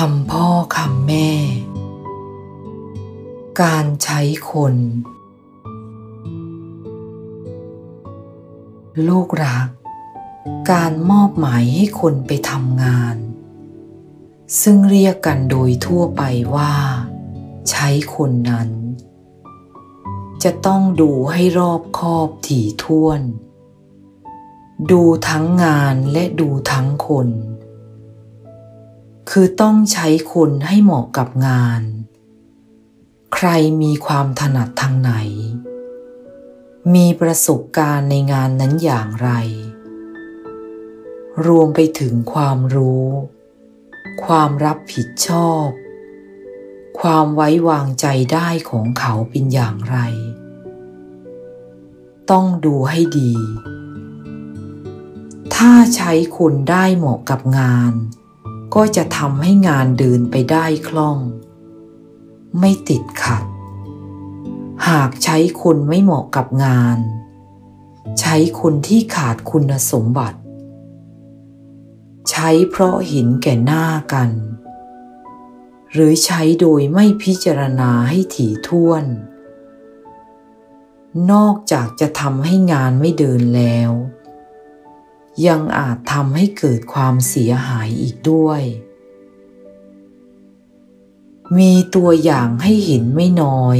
คำพ่อคำแม่ การใช้คน ลูกรัก การมอบหมายให้คนไปทำงาน ซึ่งเรียกกันโดยทั่วไปว่า ใช้คนนั้น จะต้องดูให้รอบคอบถี่ถ้วน ดูทั้งงานและดูทั้งคน คือต้องใช้คนให้เหมาะกับงาน ใครมีความถนัดทางไหน มีประสบการณ์ในงานนั้นอย่างไร รวมไปถึงความรู้ ความรับผิดชอบ ความไว้วางใจได้ของเขาเป็นอย่างไร ต้องดูให้ดี ถ้าใช้คนได้เหมาะกับงาน ก็จะทำให้งานเดินไปได้คล่อง ไม่ติดขัด หากใช้คนไม่เหมาะกับงาน ใช้คนที่ขาดคุณสมบัติ ใช้เพราะเห็นแก่หน้ากัน หรือใช้โดยไม่พิจารณาให้ถี่ถ้วน นอกจากจะทำให้งานไม่เดินแล้ว ยังอาจทำให้เกิดความเสียหายอีกด้วย มีตัวอย่างให้เห็นไม่น้อย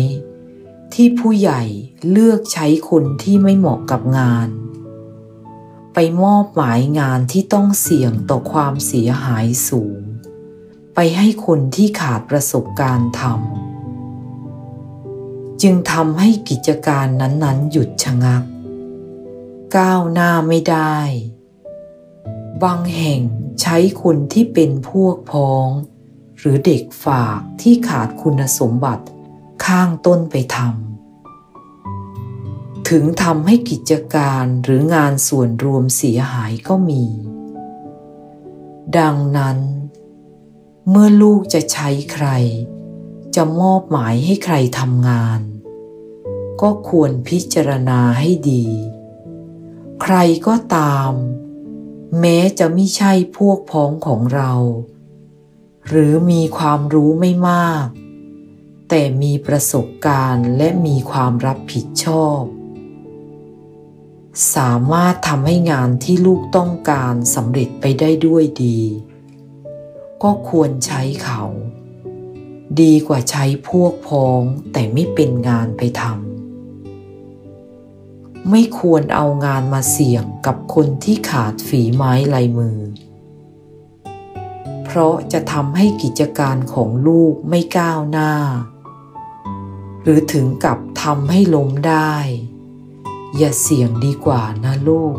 ที่ผู้ใหญ่เลือกใช้คนที่ไม่เหมาะกับงาน ไปมอบหมายงานที่ต้องเสี่ยงต่อความเสียหายสูง ไปให้คนที่ขาดประสบการณ์ทำจึงทำให้กิจการนั้นๆ หยุดชะงักก้าวหน้าไม่ได้ บางแห่งใช้คนที่เป็นพวกพ้อง หรือเด็กฝากที่ขาดคุณสมบัติข้างต้นไปทำถึงทำให้กิจการหรืองานส่วนรวมเสียหายก็มี ดังนั้น เมื่อลูกจะใช้ใคร จะมอบหมายให้ใครทำงาน ก็ควรพิจารณาให้ดี ใครก็ตาม แม้จะไม่ใช่พวกพ้องของเรา หรือมีความรู้ไม่มาก แต่มีประสบการณ์และมีความรับผิดชอบ สามารถทำให้งานที่ลูกต้องการสำเร็จไปได้ด้วยดี ก็ควรใช้เขา ดีกว่าใช้พวกพ้องแต่ไม่เป็นงานไปทำ ไม่ควรเอางานมาเสี่ยงกับคนที่ขาดฝีไม้ลายมือ เพราะจะทำให้กิจการของลูกไม่ก้าวหน้า หรือถึงกับทำให้ล้มได้ อย่าเสี่ยงดีกว่านะลูก